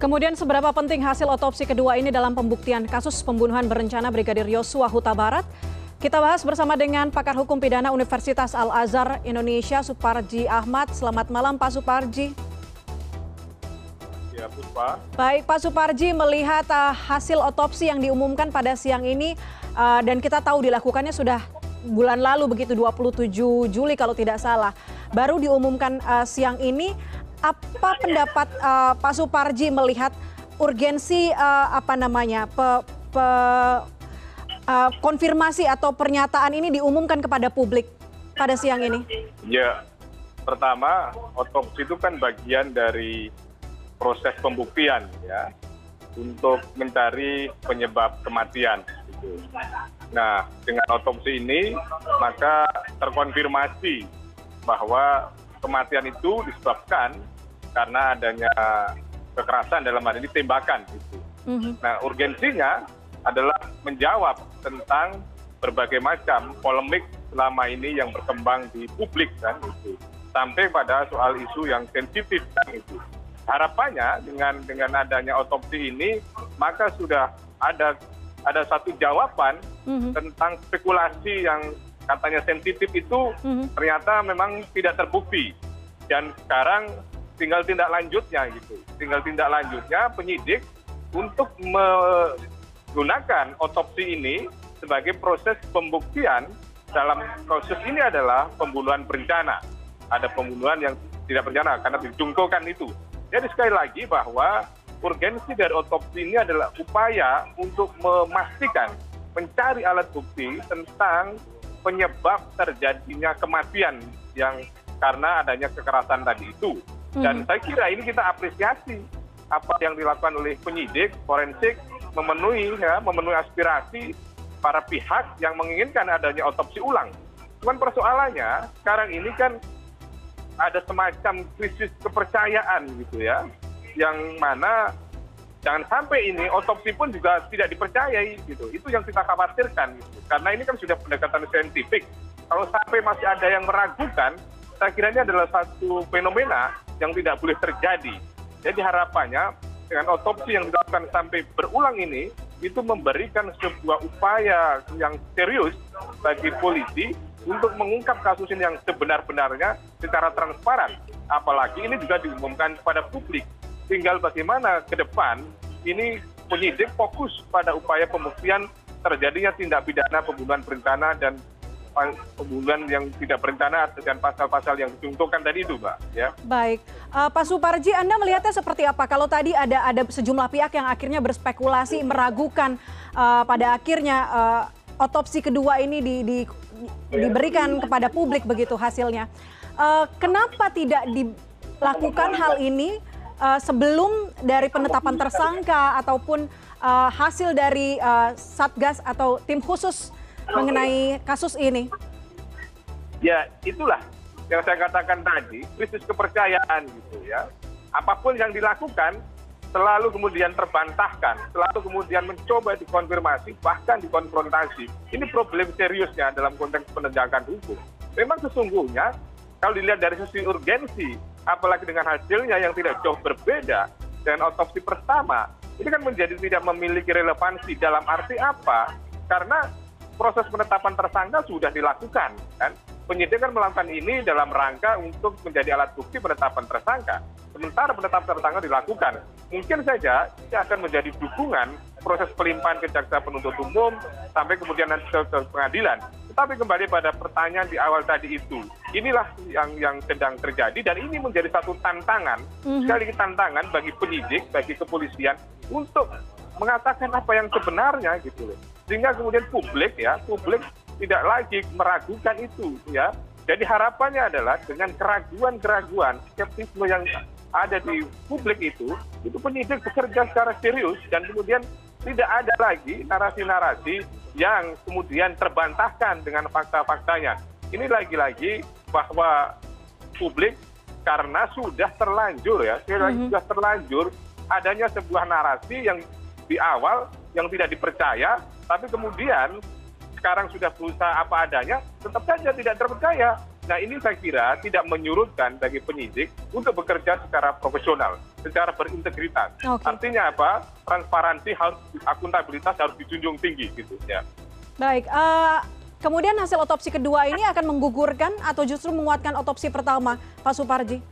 Kemudian seberapa penting hasil otopsi kedua ini dalam pembuktian kasus pembunuhan berencana Brigadir Yosua Huta Barat? Kita bahas bersama dengan pakar hukum pidana Universitas Al-Azhar Indonesia, Suparji Ahmad. Selamat malam Pak Suparji. Ya, Puspa. Baik, Pak Suparji melihat uh, hasil otopsi yang diumumkan pada siang ini uh, dan kita tahu dilakukannya sudah bulan lalu begitu 27 Juli kalau tidak salah. Baru diumumkan uh, siang ini apa pendapat uh, Pak Suparji melihat urgensi uh, apa namanya pe, pe, uh, konfirmasi atau pernyataan ini diumumkan kepada publik pada siang ini? Ya, pertama otopsi itu kan bagian dari proses pembuktian ya untuk mencari penyebab kematian. Gitu. Nah, dengan otopsi ini maka terkonfirmasi bahwa kematian itu disebabkan karena adanya kekerasan dalam hal ini tembakan. Gitu. Nah, urgensinya adalah menjawab tentang berbagai macam polemik selama ini yang berkembang di publik kan itu sampai pada soal isu yang sensitif kan itu harapannya dengan dengan adanya otopsi ini maka sudah ada ada satu jawaban mm-hmm. tentang spekulasi yang katanya sensitif itu mm-hmm. ternyata memang tidak terbukti. Dan sekarang tinggal tindak lanjutnya gitu. Tinggal tindak lanjutnya penyidik untuk menggunakan otopsi ini sebagai proses pembuktian dalam proses ini adalah pembunuhan berencana. Ada pembunuhan yang tidak berencana karena dijungkokan itu. Jadi sekali lagi bahwa urgensi dari otopsi ini adalah upaya untuk memastikan mencari alat bukti tentang penyebab terjadinya kematian yang karena adanya kekerasan tadi itu dan hmm. saya kira ini kita apresiasi apa yang dilakukan oleh penyidik forensik memenuhi ya memenuhi aspirasi para pihak yang menginginkan adanya otopsi ulang cuman persoalannya sekarang ini kan ada semacam krisis kepercayaan gitu ya yang mana jangan sampai ini otopsi pun juga tidak dipercayai gitu. Itu yang kita khawatirkan gitu. Karena ini kan sudah pendekatan saintifik. Kalau sampai masih ada yang meragukan saya kira ini adalah satu fenomena yang tidak boleh terjadi. Jadi harapannya dengan otopsi yang dilakukan sampai berulang ini itu memberikan sebuah upaya yang serius bagi polisi untuk mengungkap kasus ini yang sebenar-benarnya secara transparan. Apalagi ini juga diumumkan kepada publik tinggal bagaimana ke depan ini penyidik fokus pada upaya pembuktian terjadinya tindak pidana pembunuhan berencana dan pembunuhan yang tidak berencana dengan pasal-pasal yang dicontohkan tadi itu, Mbak. Ya. Baik, uh, Pak Suparji, Anda melihatnya seperti apa? Kalau tadi ada ada sejumlah pihak yang akhirnya berspekulasi meragukan uh, pada akhirnya uh, otopsi kedua ini di, di, diberikan kepada publik begitu hasilnya. Uh, kenapa tidak dilakukan hal ini uh, sebelum dari penetapan tersangka ataupun uh, hasil dari uh, satgas atau tim khusus mengenai kasus ini? Ya, itulah yang saya katakan tadi, krisis kepercayaan gitu ya. Apa pun yang dilakukan selalu kemudian terbantahkan, selalu kemudian mencoba dikonfirmasi, bahkan dikonfrontasi. Ini problem seriusnya dalam konteks penegakan hukum. Memang sesungguhnya kalau dilihat dari sisi urgensi, apalagi dengan hasilnya yang tidak jauh berbeda dengan otopsi pertama, ini kan menjadi tidak memiliki relevansi dalam arti apa? Karena proses penetapan tersangka sudah dilakukan kan? Penyidik kan melakukan ini dalam rangka untuk menjadi alat bukti penetapan tersangka. Sementara penetapan tersangka dilakukan. Mungkin saja ini akan menjadi dukungan proses pelimpahan ke jaksa penuntut umum sampai kemudian nanti ke, pengadilan tetapi kembali pada pertanyaan di awal tadi itu inilah yang yang sedang terjadi dan ini menjadi satu tantangan mm-hmm. sekali lagi tantangan bagi penyidik bagi kepolisian untuk mengatakan apa yang sebenarnya gitu loh sehingga kemudian publik ya publik tidak lagi meragukan itu ya jadi harapannya adalah dengan keraguan-keraguan skeptisme yang ada di publik itu itu penyidik bekerja secara serius dan kemudian tidak ada lagi narasi-narasi yang kemudian terbantahkan dengan fakta-faktanya ini lagi-lagi bahwa publik karena sudah terlanjur ya lagi -hmm. sudah terlanjur adanya sebuah narasi yang di awal yang tidak dipercaya tapi kemudian sekarang sudah berusaha apa adanya tetap saja tidak terpercaya nah ini saya kira tidak menyurutkan bagi penyidik untuk bekerja secara profesional secara berintegritas artinya apa transparansi harus akuntabilitas harus dijunjung tinggi gitu ya Baik, eh, kemudian hasil otopsi kedua ini akan menggugurkan atau justru menguatkan otopsi pertama, Pak Suparji?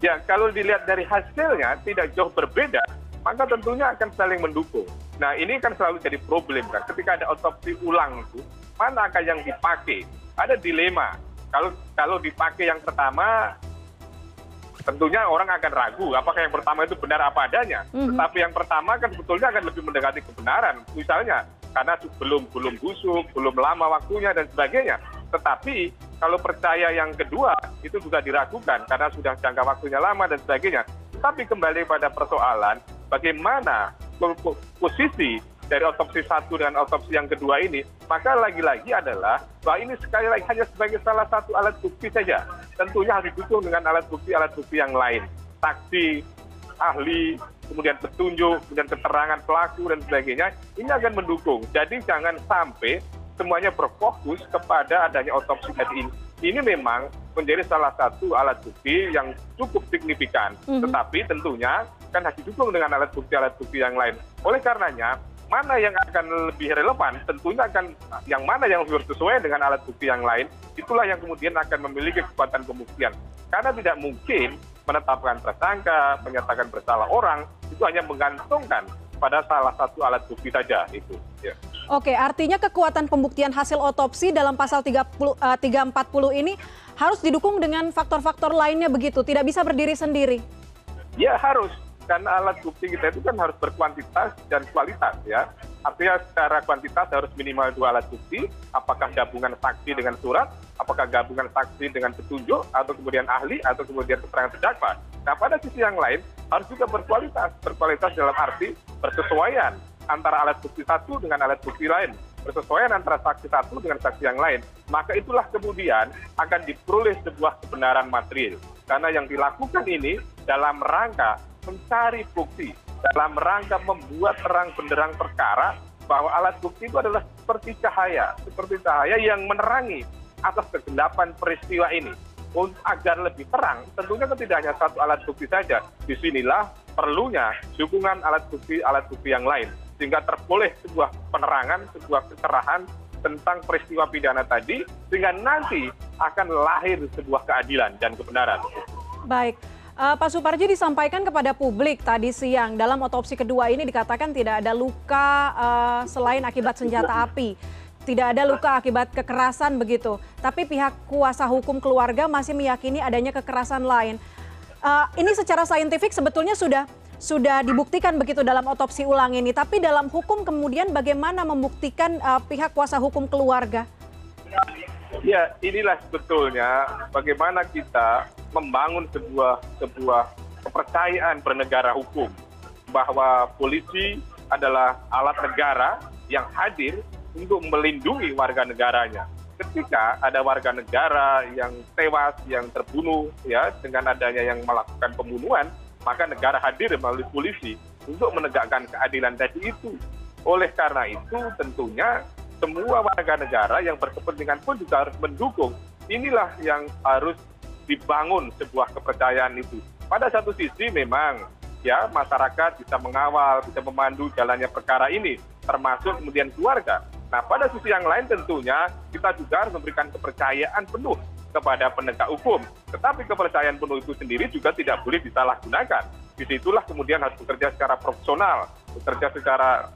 Ya, kalau dilihat dari hasilnya tidak jauh berbeda, maka tentunya akan saling mendukung. Nah, ini kan selalu jadi problem kan. Ketika ada otopsi ulang itu, mana akan yang dipakai? Ada dilema. Kalau kalau dipakai yang pertama, tentunya orang akan ragu apakah yang pertama itu benar apa adanya. Mhm. Tetapi yang pertama kan sebetulnya akan lebih mendekati kebenaran. Misalnya karena belum belum busuk, belum lama waktunya dan sebagainya. Tetapi kalau percaya yang kedua itu juga diragukan karena sudah jangka waktunya lama dan sebagainya. Tetapi kembali pada persoalan bagaimana po- po- posisi dari otopsi satu dan otopsi yang kedua ini, maka lagi-lagi adalah bahwa ini sekali lagi hanya sebagai salah satu alat bukti saja. Tentunya harus didukung dengan alat bukti-alat bukti yang lain. Saksi, ahli, kemudian petunjuk, kemudian keterangan pelaku dan sebagainya, ini akan mendukung. Jadi jangan sampai semuanya berfokus kepada adanya otopsi tadi ini. Ini memang menjadi salah satu alat bukti yang cukup signifikan. Mhm. Tetapi tentunya kan harus didukung dengan alat bukti-alat bukti yang lain. Oleh karenanya, mana yang akan lebih relevan, tentunya akan yang mana yang lebih sesuai dengan alat bukti yang lain, itulah yang kemudian akan memiliki kekuatan pembuktian. Karena tidak mungkin menetapkan tersangka, menyatakan bersalah orang, itu hanya menggantungkan pada salah satu alat bukti saja itu. Ya. Oke, artinya kekuatan pembuktian hasil otopsi dalam pasal 30, eh, 340 ini harus didukung dengan faktor-faktor lainnya begitu, tidak bisa berdiri sendiri. Ya harus, karena alat bukti kita itu kan harus berkuantitas dan kualitas ya. Artinya secara kuantitas harus minimal dua alat bukti, apakah gabungan saksi dengan surat, apakah gabungan saksi dengan petunjuk, atau kemudian ahli, atau kemudian keterangan terdakwa. Nah pada sisi yang lain harus juga berkualitas, berkualitas dalam arti bersesuaian antara alat bukti satu dengan alat bukti lain, bersesuaian antara saksi satu dengan saksi yang lain. Maka itulah kemudian akan diperoleh sebuah kebenaran material. Karena yang dilakukan ini dalam rangka mencari bukti, dalam rangka membuat terang benderang perkara bahwa alat bukti itu adalah seperti cahaya, seperti cahaya yang menerangi atas kegelapan peristiwa ini. Untuk agar lebih terang, tentunya tidak hanya satu alat bukti saja. Di sinilah perlunya dukungan alat bukti alat bukti yang lain sehingga terboleh sebuah penerangan, sebuah kecerahan tentang peristiwa pidana tadi sehingga nanti akan lahir sebuah keadilan dan kebenaran. Baik, Eh, Pak Suparji disampaikan kepada publik tadi siang dalam otopsi kedua ini dikatakan tidak ada luka eh, selain akibat senjata api. Tidak ada luka akibat kekerasan begitu. Tapi pihak kuasa hukum keluarga masih meyakini adanya kekerasan lain. Eh, ini secara saintifik sebetulnya sudah sudah dibuktikan begitu dalam otopsi ulang ini. Tapi dalam hukum kemudian bagaimana membuktikan eh, pihak kuasa hukum keluarga? Ya, inilah sebetulnya bagaimana kita membangun sebuah sebuah kepercayaan bernegara hukum bahwa polisi adalah alat negara yang hadir untuk melindungi warga negaranya. Ketika ada warga negara yang tewas, yang terbunuh, ya dengan adanya yang melakukan pembunuhan, maka negara hadir melalui polisi untuk menegakkan keadilan tadi itu. Oleh karena itu, tentunya semua warga negara yang berkepentingan pun juga harus mendukung. Inilah yang harus dibangun sebuah kepercayaan itu. Pada satu sisi memang ya masyarakat bisa mengawal, bisa memandu jalannya perkara ini, termasuk kemudian keluarga. Nah, pada sisi yang lain tentunya kita juga harus memberikan kepercayaan penuh kepada penegak hukum. Tetapi kepercayaan penuh itu sendiri juga tidak boleh disalahgunakan. Di situlah kemudian harus bekerja secara profesional, bekerja secara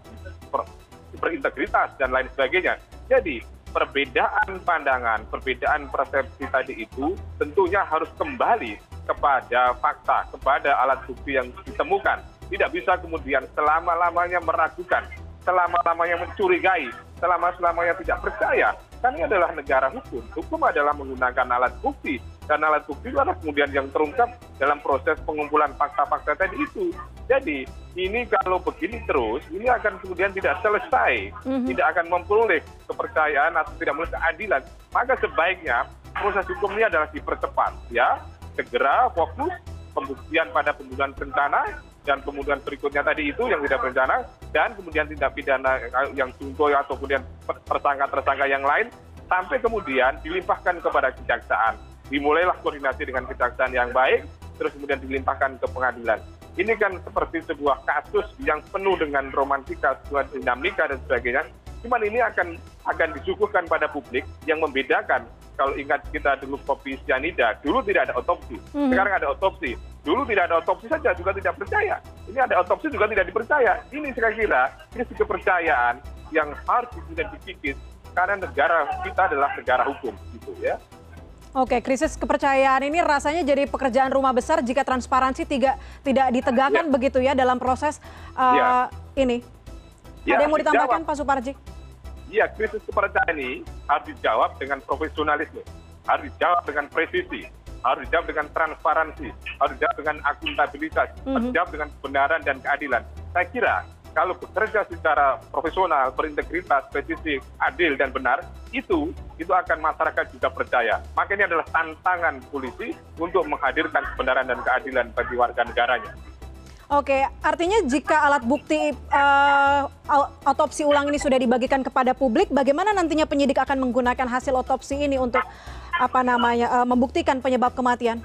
per- berintegritas dan lain sebagainya. Jadi perbedaan pandangan, perbedaan persepsi tadi itu tentunya harus kembali kepada fakta, kepada alat bukti yang ditemukan. Tidak bisa kemudian selama-lamanya meragukan, selama-lamanya mencurigai, selama-lamanya tidak percaya. Kan ini adalah negara hukum. Hukum adalah menggunakan alat bukti. Dan alat bukti itu adalah kemudian yang terungkap dalam proses pengumpulan fakta-fakta tadi itu. Jadi ini kalau begini terus, ini akan kemudian tidak selesai, Mhm. tidak akan memperoleh kepercayaan atau tidak memperoleh keadilan. Maka sebaiknya proses hukum ini adalah dipercepat, ya, segera fokus pembuktian pada pembunuhan berencana dan pembunuhan berikutnya tadi itu yang tidak berencana dan kemudian tindak pidana yang sungguh atau kemudian tersangka-tersangka yang lain sampai kemudian dilimpahkan kepada kejaksaan. Dimulailah koordinasi dengan kejaksaan yang baik, terus kemudian dilimpahkan ke pengadilan. Ini kan seperti sebuah kasus yang penuh dengan romantika, sebuah dinamika dan sebagainya. Cuman ini akan akan disuguhkan pada publik yang membedakan kalau ingat kita dulu kopi cyanida, dulu tidak ada otopsi, Mhm. sekarang ada otopsi. Dulu tidak ada otopsi saja juga tidak percaya. Ini ada otopsi juga tidak dipercaya. Ini saya kira krisis kepercayaan yang harus kemudian dipikir karena negara kita adalah negara hukum, gitu ya. Oke, krisis kepercayaan ini rasanya jadi pekerjaan rumah besar jika transparansi tidak tidak ditegakkan Ya. begitu ya dalam proses uh, Ya. ini. Ya, Ada yang mau ditambahkan dijawab. Pak Suparji? Iya, krisis kepercayaan ini harus dijawab dengan profesionalisme, harus dijawab dengan presisi, harus dijawab dengan transparansi, harus dijawab dengan akuntabilitas, harus Mhm. dijawab dengan kebenaran dan keadilan. Saya kira kalau bekerja secara profesional, berintegritas, presisi, adil dan benar, itu itu akan masyarakat juga percaya. Maka ini adalah tantangan polisi untuk menghadirkan kebenaran dan keadilan bagi warga negaranya. Oke, artinya jika alat bukti uh, otopsi ulang ini sudah dibagikan kepada publik, bagaimana nantinya penyidik akan menggunakan hasil otopsi ini untuk apa namanya uh, membuktikan penyebab kematian?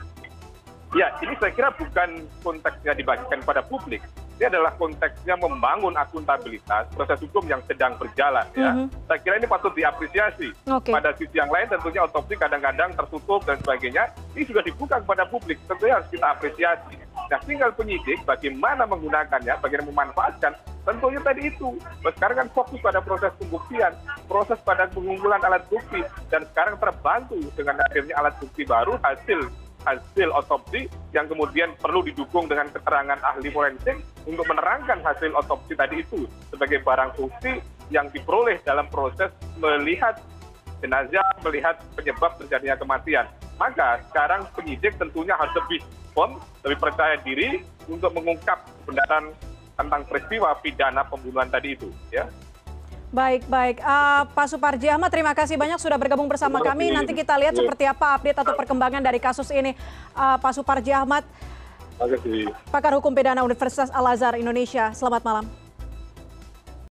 Ya, ini saya kira bukan konteksnya dibagikan pada publik. Ini adalah konteksnya membangun akuntabilitas proses hukum yang sedang berjalan. Ya, Mhm. saya kira ini patut diapresiasi. Oke. Pada sisi yang lain tentunya otopsi kadang-kadang tertutup dan sebagainya. Ini sudah dibuka kepada publik. Tentunya harus kita apresiasi. Nah, tinggal penyidik bagaimana menggunakannya, bagaimana memanfaatkan. Tentunya tadi itu. Nah, Sekarang kan fokus pada proses pembuktian, proses pada pengumpulan alat bukti, dan sekarang terbantu dengan hadirnya alat bukti baru hasil hasil otopsi yang kemudian perlu didukung dengan keterangan ahli forensik untuk menerangkan hasil otopsi tadi itu sebagai barang bukti yang diperoleh dalam proses melihat jenazah, melihat penyebab terjadinya kematian. Maka sekarang penyidik tentunya harus lebih firm, lebih percaya diri untuk mengungkap kebenaran tentang peristiwa pidana pembunuhan tadi itu. Ya. Baik, baik. Uh, Pak Suparji Ahmad, terima kasih banyak sudah bergabung bersama kami. Nanti kita lihat seperti apa update atau perkembangan dari kasus ini. Uh, Pak Suparji Ahmad, pakar hukum pidana Universitas Al Azhar Indonesia. Selamat malam.